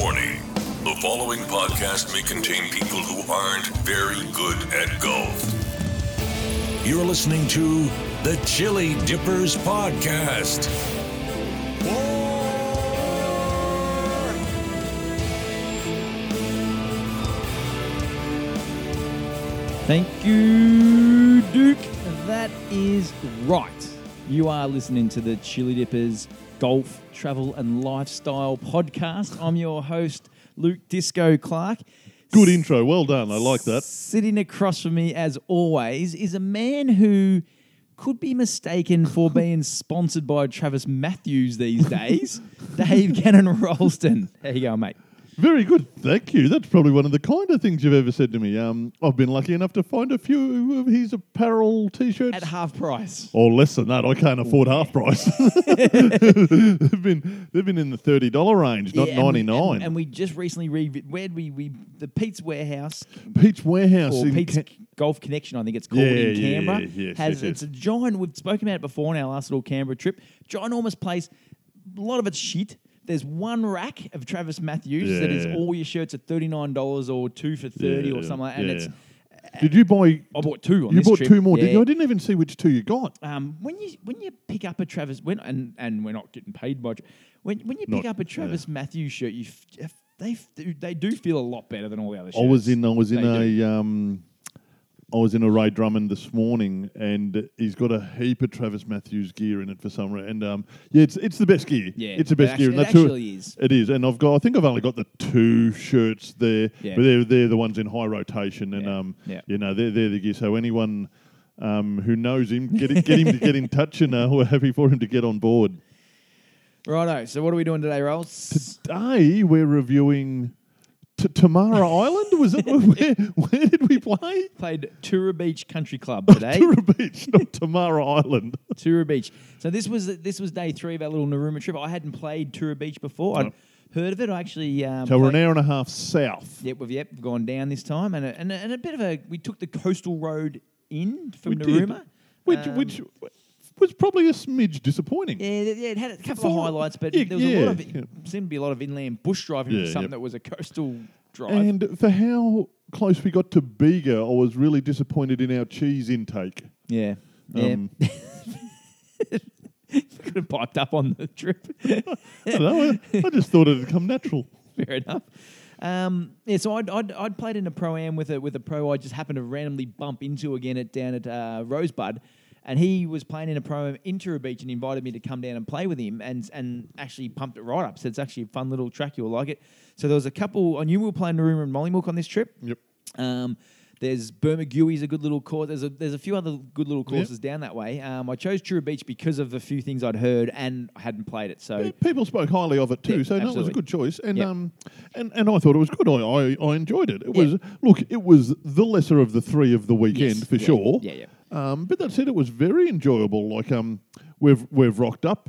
Warning the following podcast may contain people who aren't very good at golf. You're listening to the Chili Dippers Podcast. Thank you, Duke. That is right. You are listening to the Chili Dippers Golf, Travel, and Lifestyle podcast. I'm your host, Luke Disco Clark. Good intro. Well done. I like that. Sitting across from me, as always, is a man who could be mistaken for being sponsored by Travis Matthews these days, Dave Cannon Ralston. How you going, mate? Very good. Thank you. That's probably one of the kinder things you've ever said to me. Um, I've been lucky enough to find a few of his apparel t-shirts. At half price. or less than that. I can't afford half price. they've been they've been in the thirty dollar range, not Yeah, and we- ninety nine. And, and we just recently re- where'd we we the Pete's Warehouse Pete's Warehouse or in Pete's Ca- Golf Connection, I think it's called Yeah, in yeah, Canberra. yes, has yes, it's a giant. We've spoken about it before in our last little Canberra trip. Ginormous place. A lot of it's shit. There's one rack of Travis Matthews that is all your shirts at thirty nine dollars or two for thirty or something, like, and yeah. it's. Did you buy? I bought two on you bought trip. two more, did Yeah. you? I didn't even see which two you got. Um, when you when you pick up a Travis when and and we're not getting paid much. When when you pick Not- up a Travis Matthews shirt, you f- they f- they do feel a lot better than all the other shirts. I was in. I was in They do. a. Um, I was in a Ray Drummond this morning, and he's got a heap of Travis Matthews gear in it for some reason. And um, yeah, it's it's the best gear. Yeah, it's the best it gear. and it who- actually is. It is, and I've got. I think I've only got the two shirts there, Yeah. but they're they're the ones in high rotation, and Yeah, um, yeah. you know, they're they're the gear. So anyone. Um, who knows him? Get, it, get him to get in touch, and uh, we're happy for him to get on board. Righto. So what are we doing today, Rolls? Today we're reviewing T- Tamara Island. Was it where, where did we play? Played Tura Beach Country Club today. Tura Beach, not Tamara Island. Tura Beach. So this was this was day three of our little Narooma trip. I hadn't played Tura Beach before. I'd heard of it. I actually um, So we're an hour and a half south. Yep, we've yep we've gone down this time, and a, and a, and a bit of a we took the coastal road in from We did. Which Um, which was probably a smidge disappointing. Yeah, it, yeah, it had a couple of highlights, but yeah, there was a lot of yeah, yeah. seemed to be a lot of inland bush driving Yeah, for something yep. that was a coastal drive. And for how close we got to Bega, I was really disappointed in our cheese intake. yeah, yeah. Um, Could have piped up on the trip. I don't know. I, I just thought it'd come natural. Fair enough. Um, yeah, so I'd, I'd, I'd played in a pro am with a with a pro I just happened to randomly bump into again at down at uh, Rosebud, and he was playing in a pro am in Tura Beach and invited me to come down and play with him and and actually pumped it right up. So it's actually a fun little track. You'll like it. So there was a couple. I knew we were playing Narooma and Mollymook on this trip. Yep. Um, there's Bermagui a good little course. There's a there's a few other good little courses down that way. Um, I chose Tura Beach because of the few things I'd heard and I hadn't played it. So Yeah, People spoke highly of it too, Yeah, so no, it was a good choice, and Yep. um, and and I thought it was good. I I, I enjoyed it. It Yeah. was look, it was the lesser of the three of the weekend Yes, for sure. yeah, yeah. Um, but that said, it was very enjoyable. Like um, we've we've rocked up,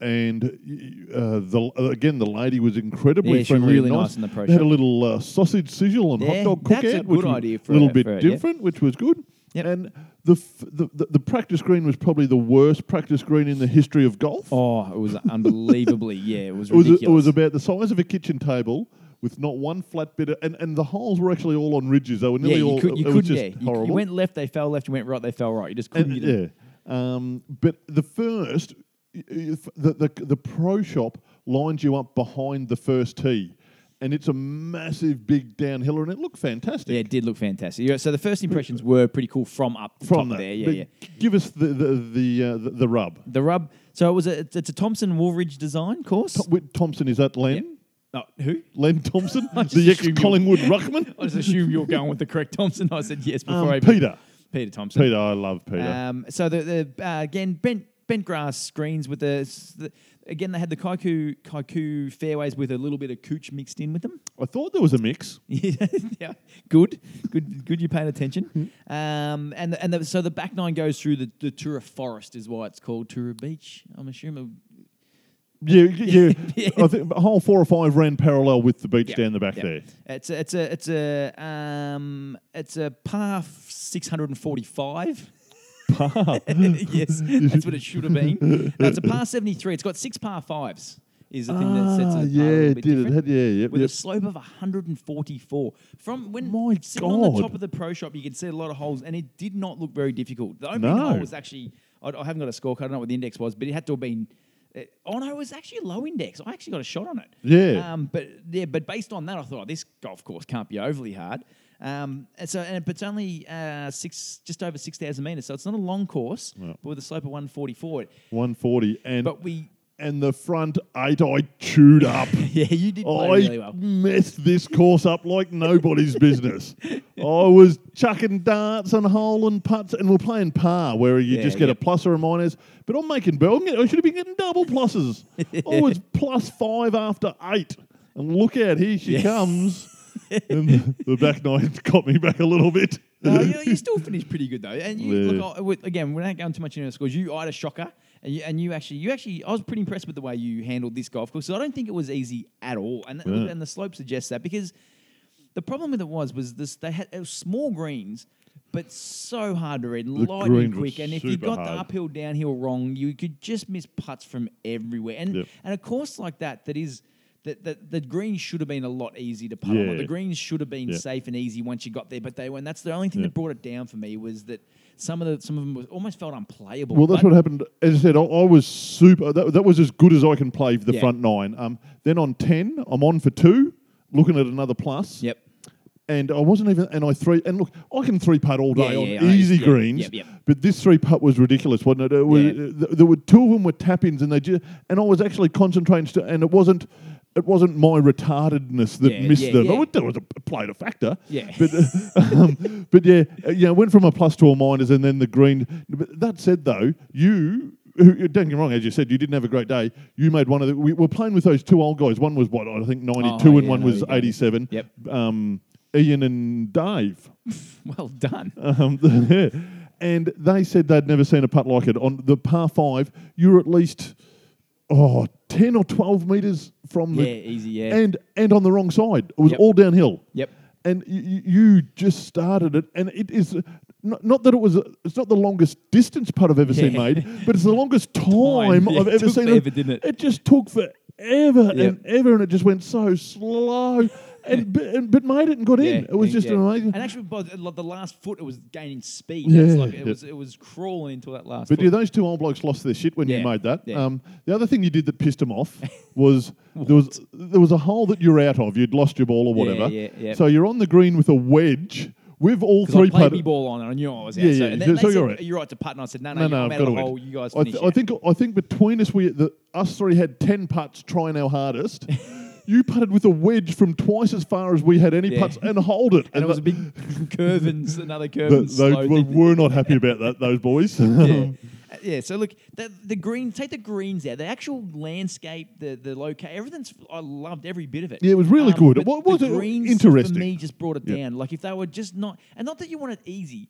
and uh, the again the lady was incredibly Yeah, friendly, and really nice in the pro They had a little uh, sausage sizzle and Yeah, hot dog that's a cookout, which was idea for a little a- bit a- yeah. different, which was good. Yep. And the, f- the, the the practice green was probably the worst practice green in the history of golf. Oh, it was unbelievably. Yeah, it was It was, ridiculous. it was about the size of a kitchen table with not one flat bit, of, and, and the holes were actually all on ridges. They were yeah, nearly you, all. could, you it was just Yeah, you, horrible. you went left, they fell left. You went right, they fell right. You just couldn't And- yeah, um, but the first, y- y- f- the, the the pro shop lines you up behind the first tee, and it's a massive big downhiller, and it looked fantastic. Yeah, it did look fantastic. Yeah, so the first impressions were pretty cool from up From top that, there. Yeah, yeah. Give us the the the, uh, the, the rub. The rub. So it was a it's a Thomson Wolveridge design course. Thompson is that Len? Yep. Oh, who? Len Thompson, the ex you- Collingwood ruckman. I just assume you're going with the correct Thompson. I said yes before Um, I Peter. Peter Thomson. Peter, I love Peter. Um, so the, the uh, again bent bent grass screens with the, the again they had the kikuyu kikuyu fairways with a little bit of cooch mixed in with them. I thought there was a mix. yeah, good, good, good. You're paying attention. Um, and and the, so the back nine goes through the, the Tura Forest, is why it's called Tura Beach. I'm assuming. Yeah, yeah. Yeah. I think hole four or five ran parallel with the beach Yep, down the back yep. there. It's a, it's a it's a um it's a par 645. Par. yes, that's what it should have been. No, it's a par 73. It's got six par fives. is the thing that sets it Ah, apart yeah, a little it bit did. It different. had, yeah, yep, with yep. a slope of 144. From when My sitting on the God. top of the pro shop, you could see a lot of holes, and it did not look very difficult. The opening No. hole was actually, I, I haven't got a scorecard, I don't know what the index was, but it had to have been. Oh no, it was actually a low index. I actually got a shot on it. Yeah. Um, but yeah, but based on that, I thought this golf course can't be overly hard. Um, and so, and but it's only uh, six, just over six thousand meters, so it's not a long course, but with a slope of one forty four. 140. And, But we, and the front eight I chewed up. yeah, you did play I really well. messed this course up like nobody's business. I was chucking darts and hole and putts, and we're playing par, where you Yeah, just get yep. a plus or a minus. But I'm making getting- I should have been getting double pluses. I was plus five after eight, and look out, here she Yeah. comes. and the, back nine got me back a little bit. No, you, you still finished pretty good though. And you, Yeah. look, I, with, again, we're not going too much into the scores. You I had a shocker, and you, and you actually, you actually, I was pretty impressed with the way you handled this golf course. So I don't think it was easy at all, and Yeah. and the slope suggests that because the problem with it was was this they had small greens. But so hard to read, lightning greens were quick, and if you got the uphill downhill wrong, you could just miss putts from everywhere. And Yep. and a course like that, that is that, that the greens should have been a lot easier to putt on. The greens should have been Yeah. safe and easy once you got there, but they were. And that's the only thing Yeah. that brought it down for me was that some of the some of them was, almost felt unplayable. Well, that's But- what happened. As I said, I, I was super. That, that was as good as I can play for the Yeah. front nine. Um, then on ten, I'm on for two, looking at another plus. Yep. And I wasn't even, and I three, and look, I can three putt all day Yeah, on yeah, easy yeah, greens, yep, yep. but this three putt was ridiculous, wasn't it? it was, Yeah. th- there were two of them were tap ins, and they just, and I was actually concentrating, st- and it wasn't, it wasn't my retardedness that Yeah, missed yeah, them. yeah. There was a played a factor, Yeah. But, uh, um, but yeah, uh, yeah, went from a plus to a minus, and then the green. But that said, though, you. Don't get me wrong, as you said, you didn't have a great day. You made one of the. We were playing with those two old guys. One was what I think ninety two, Oh, and yeah, one no, was eighty seven. Yep. Um, Ian and Dave. Well done. Um, and they said they'd never seen a putt like it. On the par five, you're at least oh, 10 or 12 metres from yeah, the. easy. Yeah. And, and on the wrong side. It was Yep. all downhill. yep. And you, you just started it, and it is not, not that it was. A, it's not the longest distance putt I've ever seen made, but it's the longest time, Time. Yeah, I've it ever took seen. forever, didn't it? It just took forever Yep. and ever, and it just went so slow, and, but, and but made it and got in. It was yeah, just yeah. an amazing. And actually, by the, like, the last foot, it was gaining speed. It's Yeah, like it yeah. was it was crawling into that last. But foot. yeah, those two old blokes lost their shit when you made that. yeah. Um, the other thing you did that pissed them off was there was there was a hole that you're out of. You'd lost your ball or whatever. yeah, yeah. So you're on the green with a wedge with all Because I three played putt. ball on it, I knew I was out. Yeah, so, yeah, and so- then so you're right. You're right to putt, and I said, no, no, No, no no, I'm I've out got of the hole. You guys I, th- I think I think between us, we the, us three had ten putts trying our hardest. you putted with a wedge from twice as far as we had any Yeah. putts and hold it. and it was a big curve and another curve th- and those were, were not happy about that. Those boys. yeah. Yeah, so look, the, the green, take the greens out, the actual landscape, the the locate, everything's. I loved every bit of it. Um, Yeah, it was really good. but What was the it? Greens Interesting. for me just brought it Yeah. down. Like if they were just not, and not that you want it easy.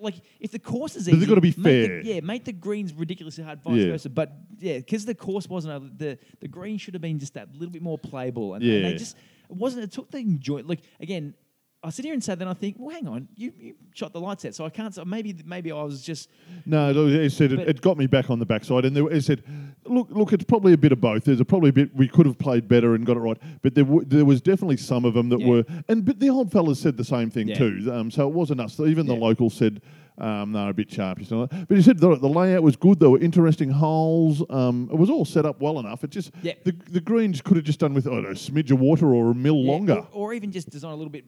Like if the course is easy, they've gotta be make the- fair. yeah, make the greens ridiculously hard, vice Yeah. versa. But yeah, because the course wasn't a, the the green should have been just that little bit more playable, and, and they just it wasn't. It took the enjoy. Like again, I sit here and say, then I think, well, hang on, you, you shot the lights out, so I can't. So maybe maybe I was just No, it said it, it got me back on the backside, and there, it said, "Look, look, it's probably a bit of both. There's a probably a bit we could have played better and got it right, but there w- there was definitely some of them that Yeah. were, and but the old fellas said the same thing Yeah. too. Um, so it wasn't us. Even the Yeah. locals said um, were a bit sharp. You know, but he said the, the layout was good. There were interesting holes. Um, it was all set up well enough. It just Yeah. the the greens could have just done with I don't know, a smidge of water or a mill Yeah, longer. or, or even just design a little bit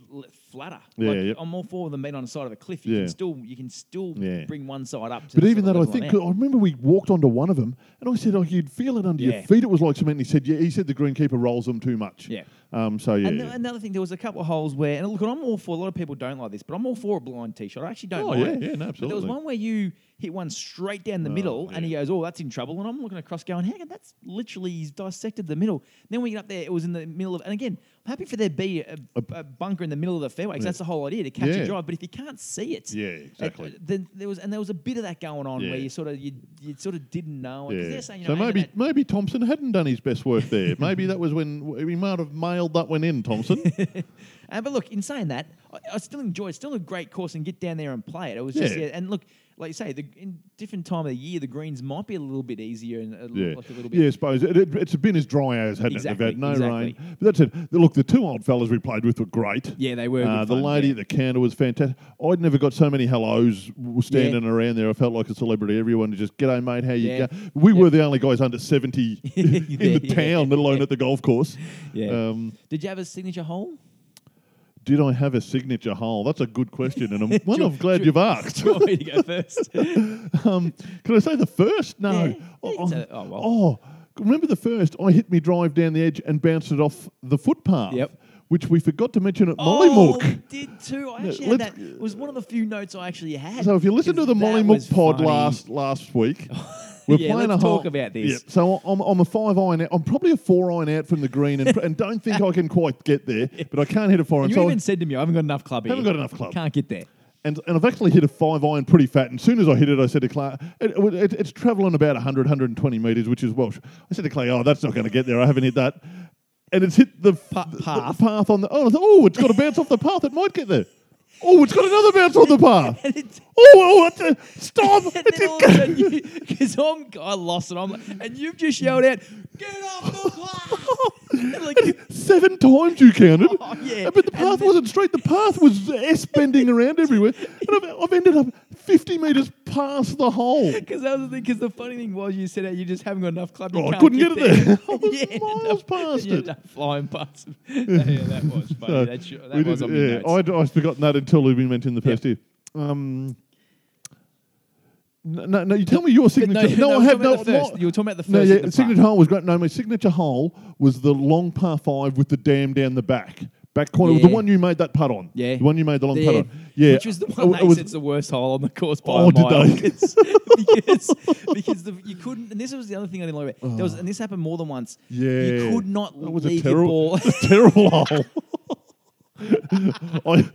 flatter. Yeah, like, yep. I'm all for them being on the side of a cliff. You Yeah. can still you can still Yeah. bring one side up. To But the even that, I think I'm remember we walked onto one of them, and I said, "Oh, you'd feel it under your feet. It was like cement." And he said, "Yeah." He said the greenkeeper rolls them too much. Yeah. Um. So yeah. And another thing, there was a couple of holes where, and look, I'm all for. A lot of people don't like this, but I'm all for a blind tee shot. I actually don't Oh, mind. yeah, it. yeah, no, But there was one where you hit one straight down the Oh, middle, and he goes, "Oh, that's in trouble." And I'm looking across, going, "Hang on, that's literally he's dissected the middle." Then we get up there, it was in the middle of, and again, I'm happy for there to be a, a bunker in the middle of the fairway because Yeah. that's the whole idea to catch Yeah. a drive. But if you can't see it, Yeah, uh, exactly. then there was, and there was a bit of that going on where you sort of you, you sort of didn't know. Yeah. saying, you so know, at maybe maybe Thomson hadn't done his best work there. maybe that was when he might have mailed that one in, Thomson. Uh, but look, in saying that, I, I still enjoy it. It's still a great course and get down there and play it. It was just, Yeah. yeah. and look, like you say, the in different time of the year, the greens might be a little bit easier and a, Yeah, like a little bit. yeah. I suppose it, it, it's been as dry as hadn't it? They've had no exactly. rain. But that's it. Look, the two old fellas we played with were great. Yeah, they were. Uh, the fun, lady yeah. at the counter was fantastic. I'd never got so many hellos standing around there. I felt like a celebrity. Everyone just, g'day, mate, how you Yeah. go? We were the only guys under 70 in the Yeah. town, let alone at the golf course. Yeah. Um, Did you have a signature hole? Did I have a signature hole? That's a good question, and I'm, one I'm glad you've asked. Do you want me to go first? um, can I say the first? No. Yeah, yeah, say that. Oh, well. oh, remember the first? I hit me drive down the edge and bounced it off the footpath. Yep. Which we forgot to mention at Mollymook. Oh, did too. I Yeah, actually had that. It was one of the few notes I actually had. So if you listen to the that Mollymook was pod funny. last last week, we're Yeah, playing let's a hole. talk about this. Yeah, so I'm, I'm a five iron. Out. I'm probably a four iron out from the green, and, and don't think I can quite get there. But I can't hit a four iron. You So I- even said to me, "I haven't got enough club Haven't here. got enough club. Can't get there." and, and I've actually hit a five iron pretty fat. And as soon as I hit it, I said to Clay, it, it, it's travelling about 100, 120 metres, which is Welsh. I said to Clay, oh, that's not going to get there. I haven't hit that. And it's hit the, Pa- the- path. the path on the. Oh, I thought, oh, it's got to bounce off the path. It might get there. Oh, it's got another bounce on the path. And Oh, oh, it's a, stop! and It's then all of a a, sudden, you, because I'm, I lost it. I'm like, and you've just yelled out, "Get off the clock!" Like, Seven times you counted. Oh, yeah. But the path wasn't straight. The path was S bending around everywhere. And I've, I've ended up 50 metres past the hole. Because that was the. Because the funny thing was, you said that you just haven't got enough club. Oh, I couldn't get, get it there. I was yeah, miles past it. flying past. it. yeah, that was funny. So that that was did- on yeah. I'd, I'd forgotten that until we mentioned the Yep. first year. Um, no, no, no, you tell me your signature. no, No, no, I have no. first. You were talking about the no, first yeah, the signature hole was great. No, my signature hole was the long par five with the dam down the back. Back corner, Yeah. the one you made that putt on. Yeah. the one you made the long Yeah, putt on. Yeah, which was the one it they was- the worst hole on the course by Oh, a did mile. they? Because, because, because the, you couldn't, and this was the other thing I didn't like about it. There was, oh. and this happened more than once. Yeah, you could not that was a leave your terrible, ball. a terrible hole. I,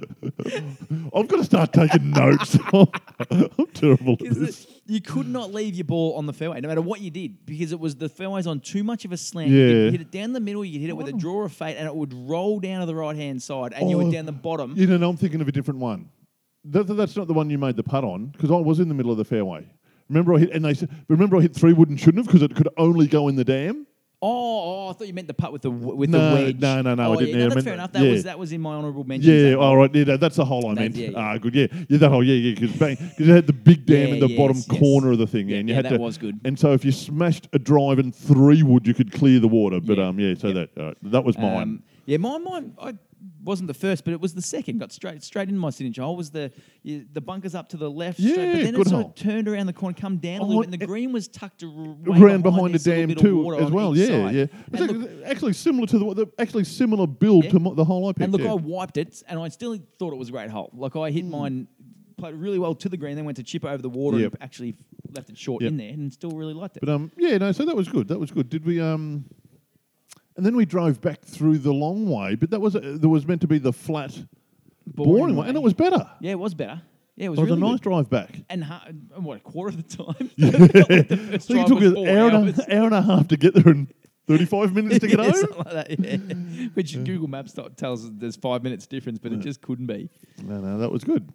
I've got to start taking notes. I'm terrible at this. you could not leave your ball on the fairway, no matter what you did, because it was the fairway's on too much of a slant. You Yeah. could hit it down the middle, you hit it with a oh. draw of fate, and it would roll down to the right hand side, and you Oh, were down the bottom. You know, no, I'm thinking of a different one. That, that- that's not the one you made the putt on because I was in the middle of the fairway. Remember, I hit and they said, remember I hit three wood and shouldn't have because it could only go in the dam. Oh, oh, I thought you meant the putt with the w- with No, the wedge. no, no, no, I Oh, didn't. Yeah, no, that's meant fair enough. That Yeah. was that was in my honourable mention. Yeah, all right. Yeah, that- that's the hole I That- meant. yeah, yeah. Ah, good. Yeah, yeah, that hole. Yeah, yeah, because because it had the big dam in the yes, bottom yes. corner of the thing, Yeah, and you had that to. was good. And so if you smashed a drive and three wood, you could clear the water. But Yeah. um, yeah. So that right, that was mine. Um, yeah, mine, mine. I wasn't the first, but it was the second. Got straight straight into my signature hole. Was the you, the bunkers up to the left? straight, Yeah, but then good it sort hole. of turned around the corner, come down a Oh, little bit, and the green was tucked Around behind the dam too, as well. Yeah, side. yeah. It's look, actually, actually similar to the, the actually similar build Yeah. to the hole I picked. and look, yeah. I wiped it, and I still thought it was a great hole. Like I hit mine, played really well to the green, then went to chip over the water, Yep. and actually left it short Yep. in there, and still really liked it. But um, yeah, no. So that was good. That was good. Did we um? And then we drove back through the long way, but that was uh, there was meant to be the flat, boring, way, and it was better. yeah, it was better. Yeah, it was It was really a nice good. drive back. And ha- what a quarter of the time. Like the So you took an hour and, a, hour and a half to get there and thirty-five minutes to get Yeah, home. something like that, yeah. Which Google Maps tells us there's five minutes difference, but it just couldn't be. No, no, that was good.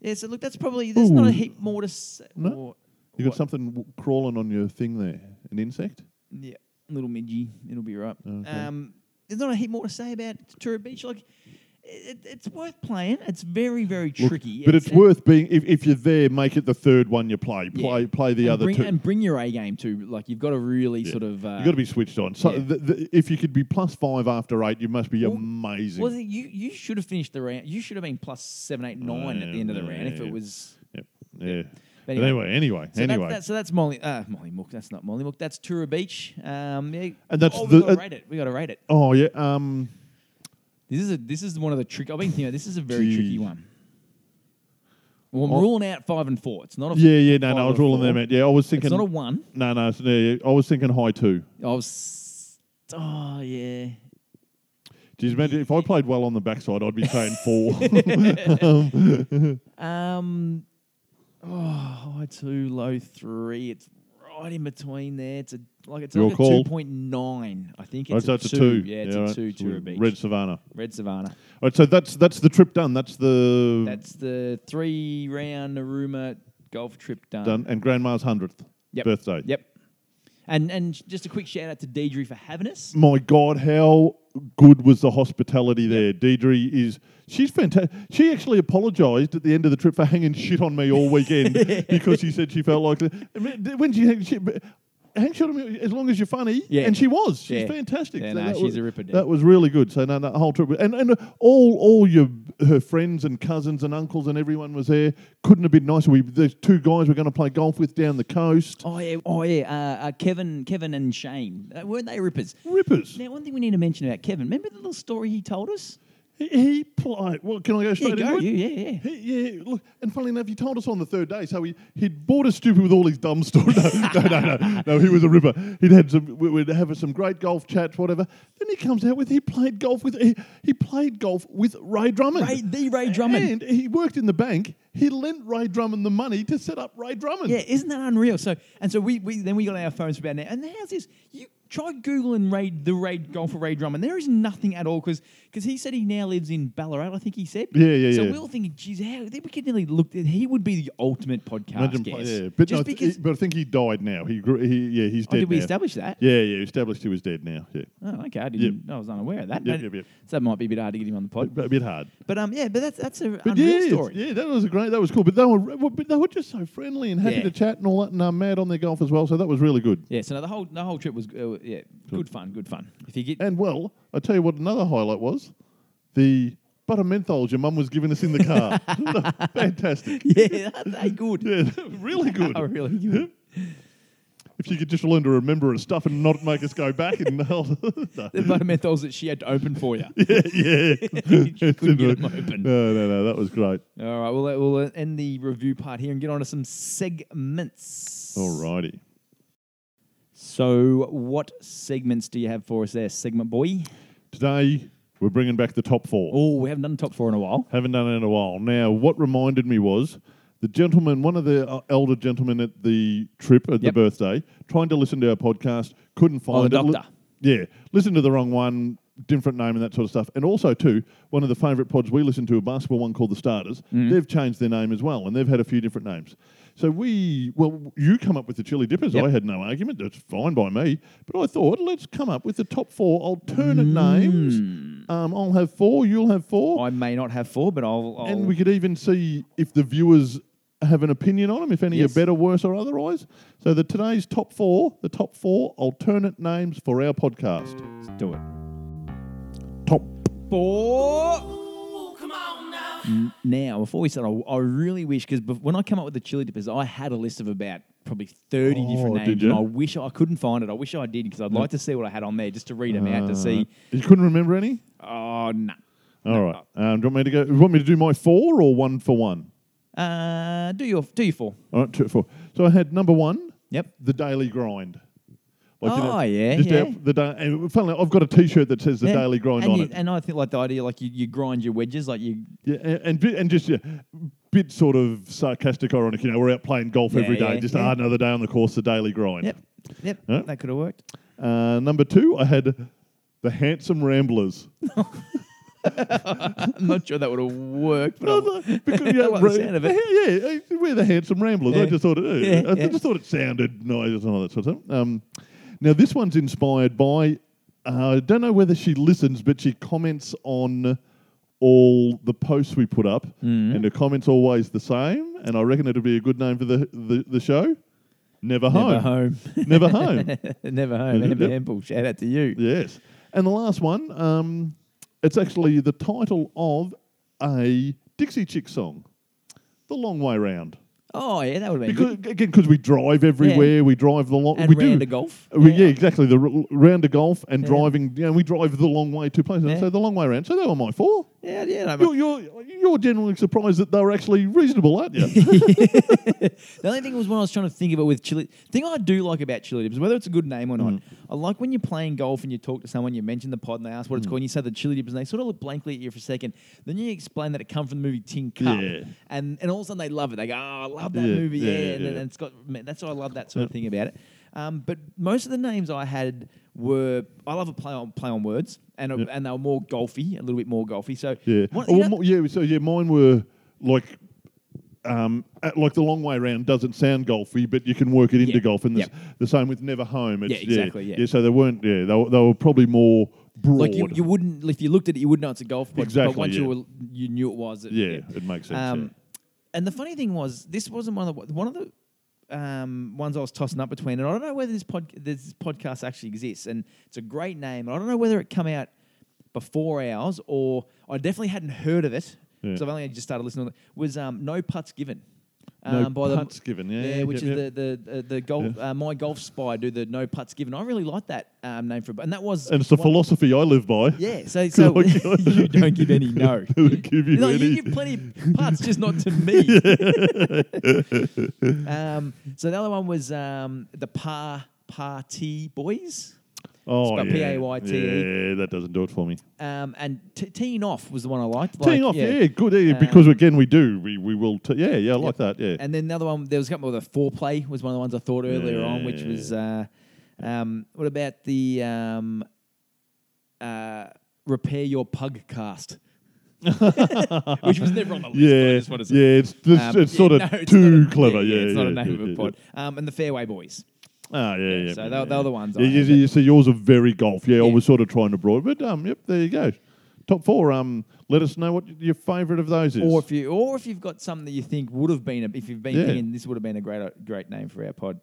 Yeah, so look, that's probably there's not a heap more to say. No? You got what? something w- crawling on your thing there, an insect. Yeah, little midgy, it'll be right. Okay. Um, there's not a heap more to say about Tura Beach. Like, it, it's worth playing. It's very, very Look, tricky. but it's, worth being if, if you're there. Make it the third one you play. Yeah. Play play the and other bring, two. and bring your A game too. Like, you've got to really Yeah. sort of. Uh, you got to be switched on. So yeah. the, the, if you could be plus five after eight, you must be Well- amazing. Well, you you should have finished the round. You should have been plus seven, eight, nine at the end of the round if it was. Yep. Yeah. But But anyway, anyway, So anyway. That's, that, so that's Molly. Uh, Molly Mook. That's not Molly Mook. That's Tura Beach. Um, yeah. And that's oh, the- we got to uh, rate it. We got to rate it. oh yeah. Um. This is a this is one of the trick. I've been thinking. This is a very tricky one. Well, I'm Oh. ruling out five and four. It's not a. Yeah, yeah. No, no. I was ruling four. them out. Yeah, I was thinking It's not a one. no, no. Yeah, I was thinking high two. I was. Oh yeah. Geez, imagine if I played well on the backside, I'd be saying four. Um. Oh, high two, low three. It's right in between there. It's a like it's Your like a call. two point nine. I think Right, it's so a it's two. a two. Yeah, it's all a right. two. Tura Beach. Red Savannah. Red Savannah. All right, so that's that's the trip done. That's the That's the three round Narooma golf trip done. done, and Grandma's hundredth Yep. birthday. Yep. And and just a quick shout out to Deidre for having us. My God, how good was the hospitality there? Deidre is she's fantastic. She actually apologised at the end of the trip for hanging shit on me all weekend because she said she felt like when she hang shit. Hang shit on me as long as you're funny, Yeah. and she was. She's Yeah. fantastic. Yeah, So no, that she's was, a ripper, Deb. That was really good. So no, that whole trip, and and all all your her friends and cousins and uncles and everyone was there. Couldn't have been nicer. We there's two guys we're going to play golf with down the coast. Oh yeah, oh yeah. Uh, uh, Kevin, Kevin and Shane uh, weren't they rippers? Rippers. Now, one thing we need to mention about Kevin. Remember the little story he told us? He, played. Well, can I go Yeah, straight go. into it? Yeah, yeah. He, yeah, look, and funnily enough, he told us on the third day. So he he'd bored us stupid with all his dumb stories. No, no, no, no, no. He was a ripper. He'd had some. we- We'd have some great golf chats, whatever. Then he comes out with he played golf with he, he played golf with Ray Drummond. Ray, the Ray Drummond. And he worked in the bank. He lent Ray Drummond the money to set up Ray Drummond. Yeah, isn't that unreal? So and so we, we then we got our phones for about now. And how's this? You try googling Ray the Ray golfer Ray Drummond. There is nothing at all because he said he now lives in Ballarat. I think he said. Yeah, yeah, So yeah. we were thinking, geez, how we could nearly look. He would be the ultimate podcast Imagine guest. yeah, but, just no, because. he- but I think he died now. He, grew, he yeah, he's oh, dead did we now. establish that? Yeah, yeah, he established he was dead now. Yeah, Oh, okay. I didn't. I was unaware of that. Yep, yep, yep. So that might be a bit hard to get him on the pod. a, a bit hard. But um, yeah, but that's that's a But unreal yeah, story. yeah, that was a great. That was cool. But they were, but they were just so friendly and happy Yeah. to chat and all that, and uh, mad on their golf as well. So that was really good. Yeah, so no, the whole the whole trip was uh, yeah good fun, good fun. If you get And well, I tell you what, another highlight was the butter menthols your mum was giving us in the car. Fantastic. yeah, they good. Yeah, really good. Oh, really good. If you could just learn to remember her stuff and not make us go back and no. The butter menthols that she had to open for you. yeah, yeah. She couldn't get 'em open. No, no, no. That was great. All right, we'll we'll end the review part here and get on to some segments. Alrighty. So, what segments do you have for us there, segment boy? Today we're bringing back the top four. Oh, we haven't done top four in a while. Haven't done it in a while. Now, what reminded me was the gentleman, one of the uh, elder gentlemen at the trip at Yep. the birthday, trying to listen to our podcast, couldn't find Oh, the it. Doctor. yeah, listened to the wrong one, different name and that sort of stuff. And also, too, one of the favourite pods we listen to, a basketball one called The Starters, Mm-hmm. they've changed their name as well, and they've had a few different names. So we, well, you come up with the Chili Dippers. Yep. I had no argument. That's fine by me. But I thought, let's come up with the top four alternate Mm. names. Um, I'll have four, you'll have four. I may not have four, but I'll. I'll And we could even see if the viewers have an opinion on them, if any Yes. are better, worse, or otherwise. So the today's top four, the top four alternate names for our podcast. Let's do it. Top. Four. Now, before we start, I, I really wish because when I come up with the chili dippers, I had a list of about probably thirty different Oh, names, did and you? I wish I couldn't find it. I wish I did because I'd like to see what I had on there just to read them out to see. Uh, you couldn't remember any? Oh no. All right. Um, do you want me to go? You want me to do my four or one for one? Uh, do your do your four. All right, two, four. So I had number one, Yep. the daily grind. Oh, yeah, just yeah. Out the day, and funnily, I've got a T-shirt that says the Yeah. daily grind and on you- it. And I think like the idea, like you, you grind your wedges, like you. Yeah, and and, bit, and just yeah, bit sort of sarcastic, ironic. You know, we're out playing golf Yeah, every day. yeah, just yeah. ah, another day on the course, the daily grind. Yep. Yep. Huh? That could have worked. Uh, number two, I had the handsome ramblers. I'm not sure that would have worked, but No, I'll- no, because, yeah, I like the sound of it. Yeah, yeah, we're the handsome ramblers. I just thought it. Yeah, I yeah. just thought it sounded nice and all that sort of stuff. Um, now this one's inspired by. Uh, I don't know whether she listens, but she comments on all the posts we put up, Mm-hmm. and her comments always the same. And I reckon it'll be a good name for the the, the show. Never home. never home. Never home. never home. Amber. Hempel, shout out to you. Yes. And the last one, um, it's actually the title of a Dixie Chick song, The Long Way Round. Oh yeah, that would be Because, good. again, because we drive everywhere, we drive the long. And we round do, golf. Uh, we, yeah. exactly. The r- round of golf and Yeah. driving. You know, we drive the long way to places. Yeah. So the long way around. So they were my four. Yeah, yeah. No, You're, you're, you're generally surprised that they were actually reasonable, aren't you? the only thing was when I was trying to think of it with chili. thing I do like about chili dippers, whether it's a good name or not, Mm. I like when you're playing golf and you talk to someone, you mention the pod and they ask what Mm. it's called, and you say the chili dippers, and they sort of look blankly at you for a second. Then you explain that it comes from the movie Tin Cup, Yeah. and and all of a sudden they love it. They go, "Oh, I love that Yeah, movie, yeah,", yeah, and, and it's got man, that's why I love that sort of thing about it. Um, but most of the names I had were I love a play on play on words, and Yeah. and they were more golfy, a little bit more golfy. So yeah. what- Oh, well, know- yeah. So yeah, mine were like um, like the long way round doesn't sound golfy, but you can work it into Yeah. golf. And the, Yep. the same with Never Home. It's, exactly, yeah. yeah. So they weren't. Yeah, they were, they were probably more broad. Like you, you wouldn't if you looked at it, you wouldn't know it's a golf pod. Exactly, But once yeah. you were, you knew it was. It, yeah, it makes sense. Um, and the funny thing was, this wasn't one of the one of the um, ones I was tossing up between, and I don't know whether this pod this podcast actually exists, and it's a great name. And I don't know whether it come out before ours or I definitely hadn't heard of it Yeah. I've only just started listening. to it. Was um, no putts given. No Um, by the- putts given, yeah, which yep, is yep. the the uh, the golf. Uh, my golf spy do the no putts given. I really like that um, name for it, and that was and it's the philosophy I live by. Yeah, so so you don't give any no. Don't give you Like, you any. give plenty of parts, just not to me. um, so the other one was um, the Par Party Boys, Oh, yeah. P-A-Y-T-E. Yeah, that doesn't do it for me. um, and t- teeing off was the one I liked. Teeing off, yeah, good. Yeah, because again, we do. We, we will. T- yeah, yeah, I like that. Yeah. And then the other one, there was a couple of the foreplay was one of the ones I thought earlier on, which was uh, um, what about the um, uh, repair your pug cast, which was never on the list. but I yeah, just wanted to say. yeah, it's it's, Um, it's sort of no, it's too not a- clever. Yeah, Yeah, it's not a name yeah, of a yeah, pod. Um, and the Fairway Boys. Ah, yeah, yeah. so yeah, they're- yeah. they're the ones Yeah, I you, you, so yours are very golf. Yeah, I was sort of trying to broad, but um, yep, there you go. Top four. Um, let us know what your favourite of those is. Or if you, or if you've got something that you think would have been, a, if you've been Yeah. thinking this would have been a great, great name for our pod.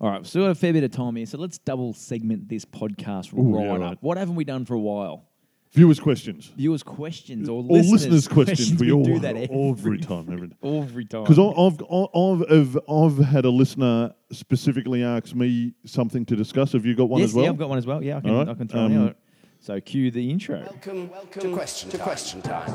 All right, so we've got a fair bit of time here, so let's double segment this podcast Ooh, right yeah, up. right. What haven't we done for a while? Viewers' questions Viewers' questions or, or listeners', listeners' questions, we, all do that every time. Every every time. Because I've, I've, I've, I've had a listener specifically ask me something to discuss. Have you got one yes, as well? yeah, I've got one as well. Yeah, I can, All right, I can throw um, one out. So cue the intro. Welcome, welcome to question to question time.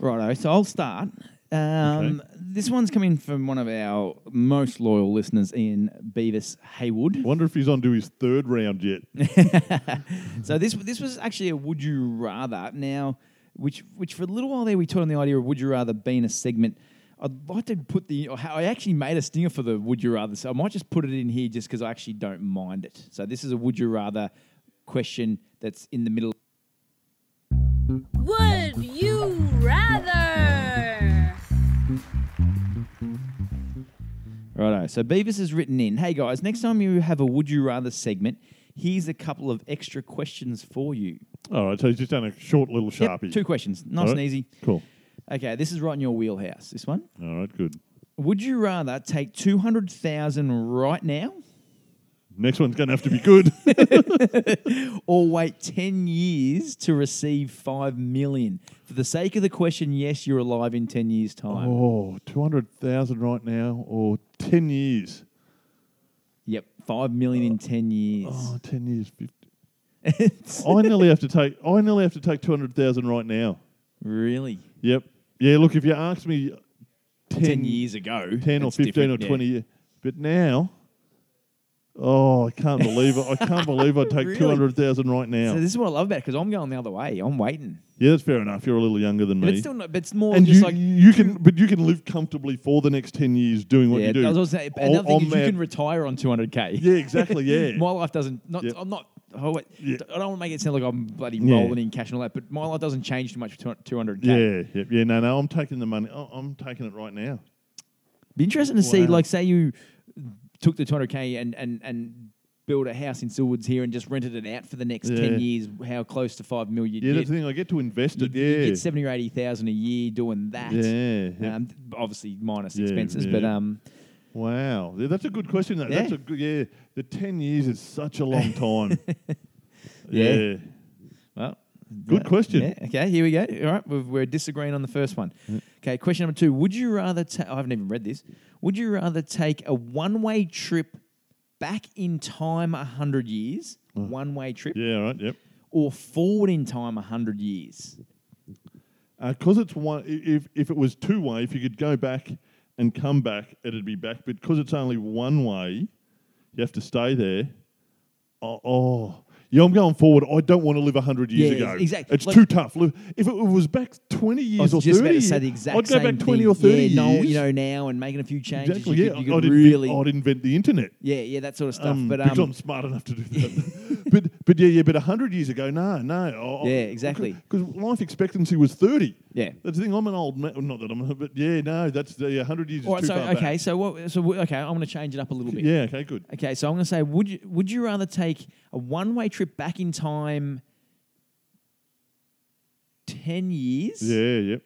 Righto, so I'll start. Um, This one's coming from one of our most loyal listeners, Ian Beavis Haywood. I wonder if he's on to his third round yet. So this this was actually a would you rather. Now, which which for a little while there we toyed on the idea of would you rather being a segment. I'd like to put the. I actually made a stinger for the would you rather, so I might just put it in here just because I actually don't mind it. So this is a would you rather question that's in the middle. Would you rather? Righto. So Beavis has written in, "Hey guys, next time you have a would you rather segment, here's a couple of extra questions for you. All right, so he's just done a short little sharpie. Yep, two questions, nice All and right, easy. Cool. Okay, this is right in your wheelhouse. This one. All right, good. Would you rather take two hundred thousand right now, Next one's going to have to be good. or wait ten years to receive five million? For the sake of the question, yes, you're alive in ten years' time. oh, 200,000 right now or 10 years? Yep, five million in ten years. Oh, 10 years. 50. I nearly have to take I nearly have to take 200,000 right now. really, Yep. Yeah, look, if you asked me 10, ten years ago, 10 or 15 or different, yeah. 20 years, but now Oh, I can't believe it. I can't believe I'd take Really? 200,000 right now. So this is what I love about it because I'm going the other way. I'm waiting, yeah, that's fair enough. You're a little younger than but me. it's still not. But it's more and just you, like you can, but you can live comfortably for the next ten years doing what yeah. you do. I was gonna say, another thing on is you that- can retire on 200k. yeah, exactly. Yeah, my life doesn't. Not. Yep. I'm not. Oh, wait, Yeah. I don't want to make it sound like I'm bloody Yeah. rolling in cash and all that, but my life doesn't change too much for 200k. yeah, yeah, yeah. No, no, I'm taking the money. I'm taking it right now. Be interesting to see, Wow. like, say you took the 200k and and and build a house in Silwoods here and just rented it out for the next Yeah. 10 years. How close to five million Yeah, you'd that's get? the thing. I get to invest it. you'd Yeah, get 70 or 80,000 a year doing that. yeah. Um, obviously minus Yeah, expenses, yeah. but um, wow, that's a good question. That. That's a good. Yeah, the ten years is such a long time. Yeah. Good question. Yeah, okay, here we go. All right, we've, we're disagreeing on the first one. Okay, question number two. Would you rather ta- I haven't even read this. Would you rather take a one way trip back in time 100 years, one way trip, Yeah, all right. Yep. or forward in time 100 years? Because Uh, it's one. i- If if it was two way, if you could go back and come back, it'd be back. But because it's only one way, you have to stay there. Oh, oh. Yeah. I'm going forward. I don't want to live hundred years Yeah, ago. exactly. It's Like- too tough. Live- If it was back twenty I years was or just thirty, about to say years, the exact I'd go same back twenty thing. or thirty yeah, years. No, you know now and making a few changes. exactly. You yeah, could, you could I'd, really, invent, I'd invent the internet. yeah, yeah, that sort of stuff. Um, but because um, I'm smart enough to do that. but but yeah, yeah, but hundred years ago, no, no. Yeah, exactly. Because life expectancy was thirty. Yeah. That's the thing. I'm an old man. Not that I'm, a but yeah, no, that's the hundred years is All right, too so far okay, back. so what? So w- okay, I'm going to change it up a little bit. Yeah. Okay. Good. Okay, so I'm going to say, would you would you rather take a one way trip back in time, ten years, Yeah. Yep.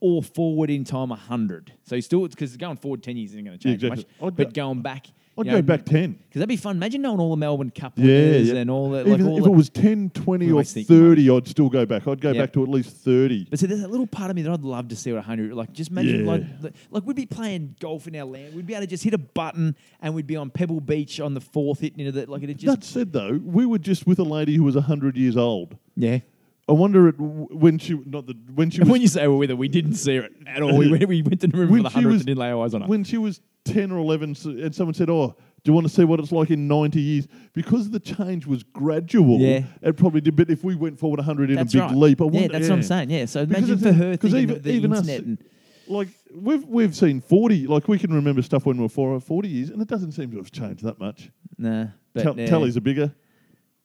Or forward in time hundred? So you still because going forward ten years isn't going to Yeah, change exactly. much, I'd but go- going back, I'd you go back ten. because that'd be fun. Imagine knowing all the Melbourne Cup Yeah, winners yeah. and all that. Even like all if the, it was 10, 20 or always think much. 30, I'd still go back. I'd go Yeah. back to at least 30. But see, there's a little part of me that I'd love to see at 100. Like, just imagine, Yeah. like, like, we'd be playing golf in our land. We'd be able to just hit a button and we'd be on Pebble Beach on the fourth hitting into the, like, it'd just. That said, though, we were just with a lady who was 100 years old. yeah. I wonder it, when she, not the, when she was, when you say we're with her, we didn't see her at all. We we went to the room for the she 100th was- and didn't lay our eyes on her. when she was 10 or 11 s- and someone said, oh, do you want to see what it's like in 90 years? Because the change was gradual, Yeah. it probably did. But if we went forward 100 in that's a big right. leap, I yeah, wonder, that's what I'm saying. Yeah. So Because imagine it's- for her 'cause thinking even- of the even us- internet and. Like we've we've seen 40, like we can remember stuff when we were four, or 40 years, and it doesn't seem to have changed that much. Nah. But, Tel- yeah. Tellies are bigger.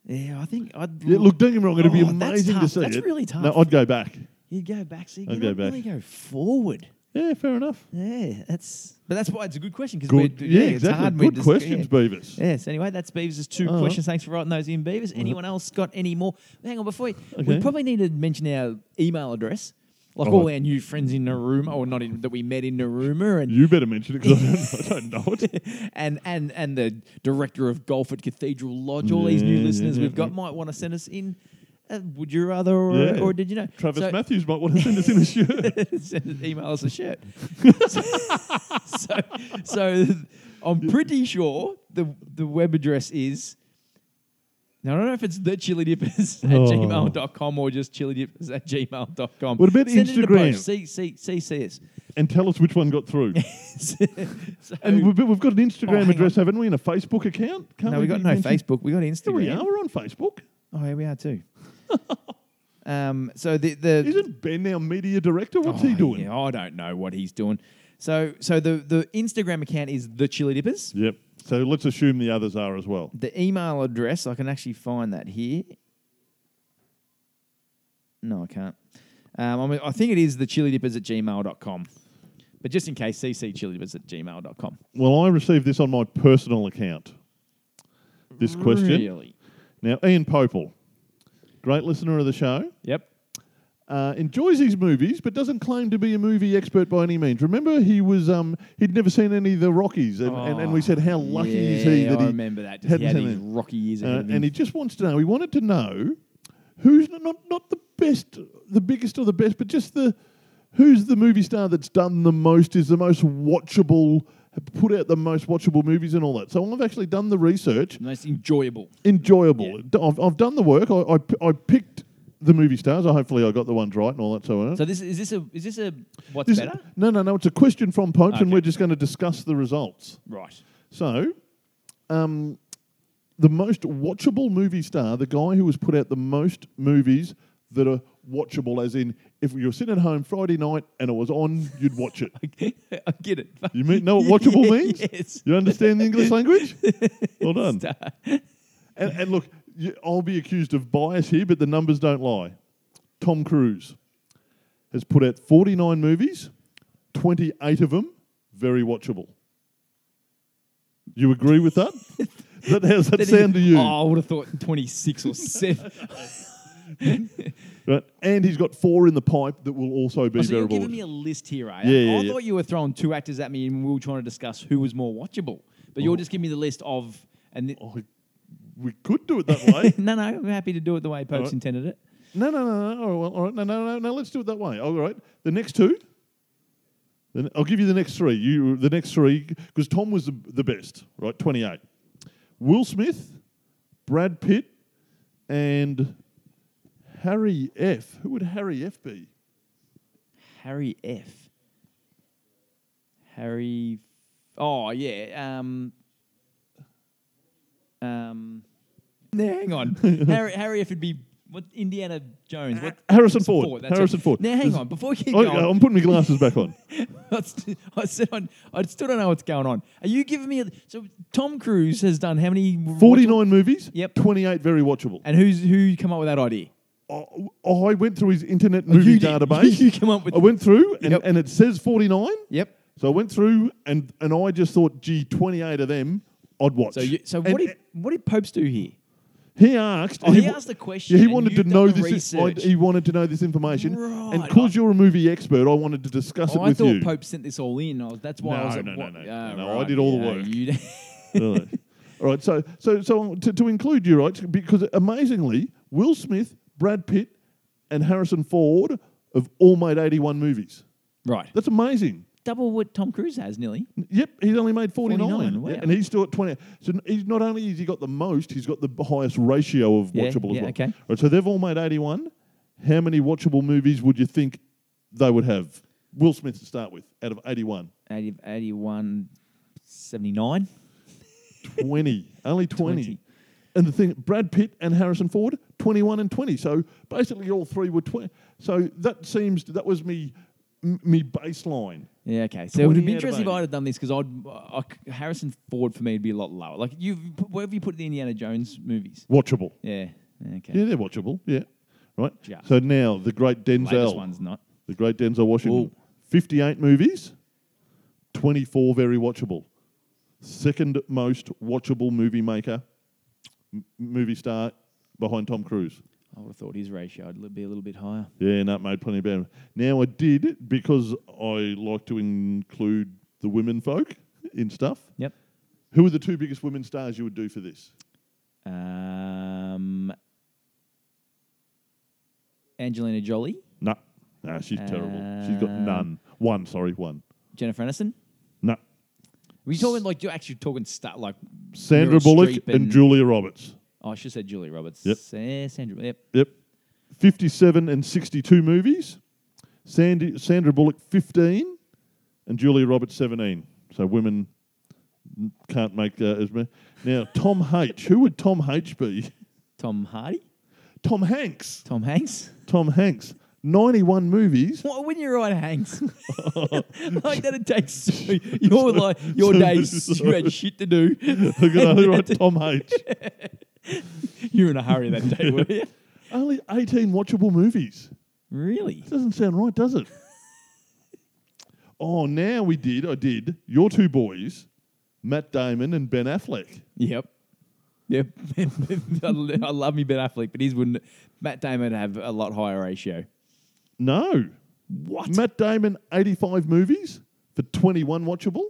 Yeah, I think I'd. Yeah, look, don't get me wrong, it'd be Oh, that's amazing to tough. see That's it. really tough. No, I'd go back. You'd go back, so you I'd go not really go forward. Yeah, fair enough. Yeah, that's. But that's why it's a good question because Good, yeah, it's exactly. hard. We're Good just- questions, yeah. Beavis. Yes. Anyway, that's Beavis' two All right. questions. Thanks for writing those in, Beavis. Anyone else got any more? Hang on, before we, we Okay. probably need to mention our email address, like Oh. all our new friends in Narooma, or not in, that we met in Narooma, and You better mention it because I, don't- I don't know it. and and and the director of golf at Cathedral Lodge. All these new Yeah, listeners yeah, we've got yeah. might want to send us in. Uh, would you rather, or, Yeah. or did you know? Travis So- Matthews might want to send us in a shirt. send email us a shirt. so, so I'm pretty sure the the web address is. Now, I don't know if it's the chili dippers at Oh. gmail.com or just chili dippers at gmail.com. What about Send It Instagram? post. See, see, see, see us. and tell us which one got through. so, and we've, we've got an Instagram Oh, address, on. haven't we? And a Facebook account? Can't no, we got no mention- Facebook. We got Here Instagram. we are. We're on Facebook. Oh, yeah, we are too. um, so the the Isn't Ben our media director? What's Oh, he doing? yeah, I don't know what he's doing. So so the the Instagram account is the chili dippers. Yep. So let's assume the others are as well. The email address, I can actually find that here. No, I can't. Um, I, mean, I think it is the chili dippers at gmail.com. But just in case, cc chili dippers at gmail.com. Well, I received this on my personal account. This question. Really? Now, Ian Popel, great listener of the show, Yep. Uh, enjoys his movies, but doesn't claim to be a movie expert by any means. Remember, he was um, he'd never seen any of the Rockies, and, and, and we said how lucky yeah, is he that I he remember that. Just hadn't he had seen these rocky years Uh, ahead of him. and he just wants to know. He wanted to know who's not not the best, the biggest or the best, but just the who's the movie star that's done the most, is the most watchable, put out the most watchable movies and all that. So I've actually done the research. Most enjoyable. Enjoyable. D- I've, I've done the work. I I picked the movie stars. I hopefully I got the ones right and all that. So, on. So this is this a is this a what's This- better? no, no, no. It's a question from Popes, and Okay. we're just going to discuss the results. Right. So, um, the most watchable movie star, the guy who has put out the most movies that are watchable, as in if you were sitting at home Friday night and it was on, you'd watch it. I get it. You mean, know what watchable means? Yes. You understand the English language? Well done. And, and look, I'll be accused of bias here, but the numbers don't lie. Tom Cruise has put out 49 movies, 28 of them very watchable. You agree with that? that how's that he- sound to you? Oh, I would have thought 26 or 7. Right? And he's got four in the pipe that will also be Oh, so very you're giving me a list here, eh? Yeah, yeah, I yeah. thought you were throwing two actors at me and we were trying to discuss who was more watchable. But you're Oh. just giving me the list of... and th- Oh, we could do it that way. No, no, I'm happy to do it the way Popes right. intended it. no, no, no, no. All right, all right. No, no, no, no. Let's do it that way. All right. The next two. Then I'll give you the next three. You the next three because Tom was the, the best, right? Twenty eight. Will Smith, Brad Pitt, and Harry F. Who would Harry F. be? Harry F. Harry... Oh, yeah. Um... Um... Hang on. Harry, Harry F would be what Indiana Jones? What Harrison Ford. that's Harrison it. Ford. Now hang on, before we keep Oh, going, I'm putting my glasses back on. I st- I said I, I still don't know what's going on. Are you giving me a, so Tom Cruise has done how many? 49 movies. Yep. 28 very watchable. And who's who come up with that idea? Oh, oh, I went through his internet movie you did. database. You come up with- I went through and, Yep. and it says 49. Yep. So I went through and, and I just thought, gee, 28 of them I'd watch. So you, so And what did what did Popes do here? he asked? Oh, he wa- asked the question Yeah, he wanted to know this. I- research. he wanted to know this information, and because you're a movie expert, I wanted to discuss it Oh, I thought you. Pope sent this all in. I was, that's why I No, was like, no, no, what? no. Ah, No, I did all the work. you-. All right, so so so to, to include you, right? Because amazingly, Will Smith, Brad Pitt, and Harrison Ford have all made 81 movies. right. That's amazing. Double what Tom Cruise has, nearly. Yep, he's only made 49. 49, wow. Yeah, and he's still at 20. So he's not only has he got the most, he's got the highest ratio of Yeah, watchable yeah, as well. okay. Right, so they've all made 81. How many watchable movies would you think they would have? Will Smith to start with, out of 81. 80, 81, 79. 20. only 20. 20. And the thing, Brad Pitt and Harrison Ford, 21 and 20. So basically all three were 20. So that seems, that was me, m- me baseline. Yeah, okay. So it would have been interesting if I'd have done this because I'd uh, I, Harrison Ford for me would be a lot lower. Like you, where have you put the Indiana Jones movies? Watchable. Yeah. Okay. Yeah, they're watchable. Yeah. Right. So now the great Denzel. one's not. The great Denzel Washington. Ooh. 58 movies, 24 very watchable. Second most watchable movie maker, m- movie star behind Tom Cruise. I would have thought his ratio would be a little bit higher. Yeah, no, made plenty of better. Now I did because I like to include the women folk in stuff. Yep. Who are the two biggest women stars you would do for this? Um, Angelina Jolie, No, no, she's terrible. She's got none. One, sorry, one. Jennifer Aniston. No, Were you talking like you're actually talking star like Sandra Meryl Bullock and, and- Julia Roberts. Oh, I should say said Julie Roberts. Yep. Sandra. Yep. Yep. 57 and 62 movies. Sandy, Sandra Bullock, 15. And Julia Roberts, 17. So women can't make uh, as many. Now, Tom H. Who would Tom H be? Tom Hardy. Tom Hanks. Tom Hanks. Tom Hanks. 91 movies. Why wouldn't you write Hanks? like that it takes your like your days you had shit to do. Look at who wrote Tom H. You're in a hurry that day, were you? Only 18 watchable movies. Really? Doesn't sound right, does it? oh, now we did. I did. Your two boys, Matt Damon and Ben Affleck. Yep. Yep. I love me Ben Affleck, but his wouldn't. Matt Damon have a lot higher ratio. No. What? Matt Damon, 85 movies for 21 watchable.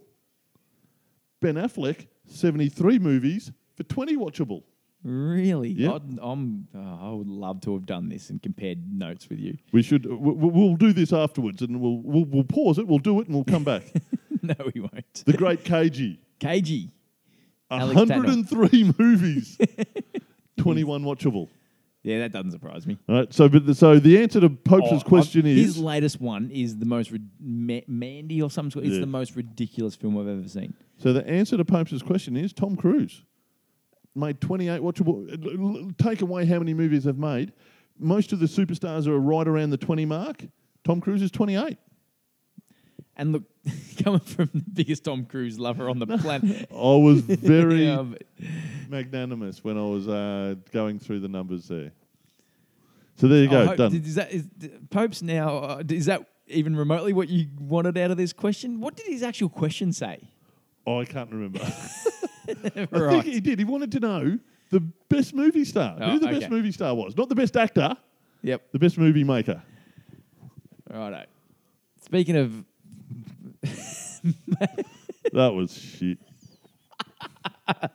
Ben Affleck, 73 movies for 20 watchable. Really? Yep. I'd, I'm. Oh, I would love to have done this and compared notes with you. We should. w- w- We'll do this afterwards, and we'll we'll, we'll pause it. We'll do it, and we'll come back. no, we won't. the Great KG, KG. Alex 103 movies, 21 watchable. Yeah, that doesn't surprise me. All right. So, but the, so the answer to Pope's Oh, question oh, I've- is his latest one is the most rid- Ma- Mandy or something. It's Yeah. the most ridiculous film I've ever seen. So the answer to Pope's question is Tom Cruise. Made 28 watchable. Take away how many movies they've made. Most of the superstars are right around the 20 mark. Tom Cruise is 28. And look, coming from the biggest Tom Cruise lover on the planet. I was very Yeah, magnanimous when I was uh, going through the numbers there. So there you go, hope- done. Is that is Pope's now? Uh, is that even remotely what you wanted out of this question? What did his actual question say? Oh, I can't remember. I think he did. He wanted to know the best movie star. Oh, who the okay. best movie star was. Not the best actor, Yep. the best movie maker. Righto. Speaking of, That was shit. that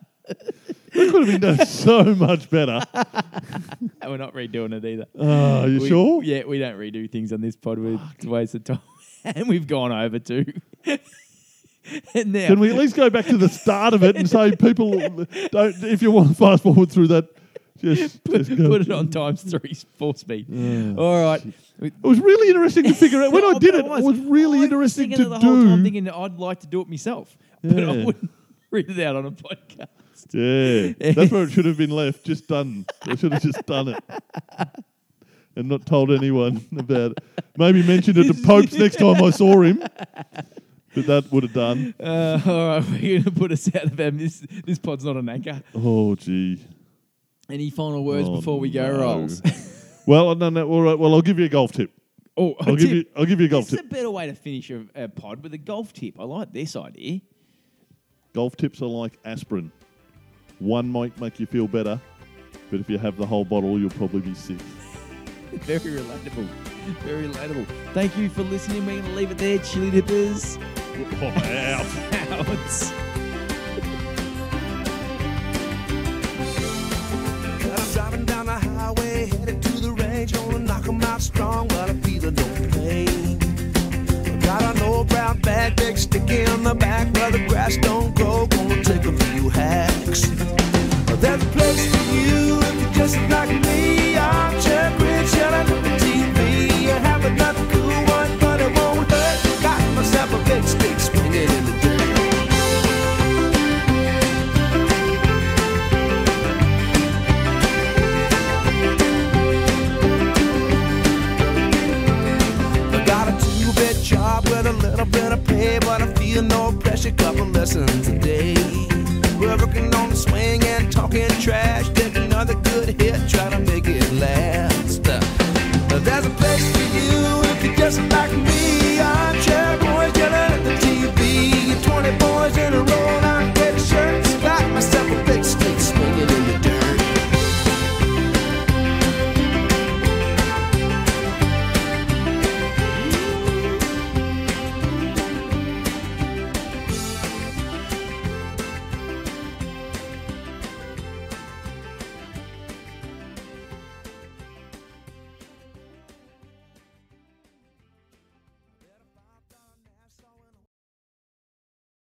could have been done so much better. and we're not redoing it either. Oh, are you We- sure? Yeah, we don't redo things on this pod. We- It's a waste of time. and we've gone over too. and now, Can we at least go back to the start of it and say people don't? If you want to fast forward through that, just, put, just put it on times three, four speed. All right. It was really interesting to figure out. When I Oh, did it, it was really interesting to the whole time do. thinking I'd like to do it myself, but I wouldn't read it out on a podcast. podcast. Yeah, that's where it should have been left. Just done. I should have just done it, and not told anyone about it. Maybe mentioned it to Popes next time I saw him. But that would have done. Uh, all right, we're going to put us out of them. This this pod's not an anchor. Oh, gee. Any final words Oh, before we go, no. Rolls? Well, no, no, all right. Well, I'll give you a golf tip. oh, I'll give you. I'll give you a golf tip. This is tip. a better way to finish a, a pod with a golf tip. I like this idea. Golf tips are like aspirin. One might make you feel better, but if you have the whole bottle, you'll probably be sick. Very relatable. Very relatable. Thank you for listening. We're going to leave it there, chili dippers. Out. Out. Well, I'm driving down the highway, headed to the range. Gonna knock 'em out strong, but I feel no pain. Got an old brown bag, big sticky on the back where the grass don't grow. Gonna take a few hacks. There's a place for you if you're just like me. Lessons a day. We're working on the swing and talking trash. Take another good hit, try to make it last.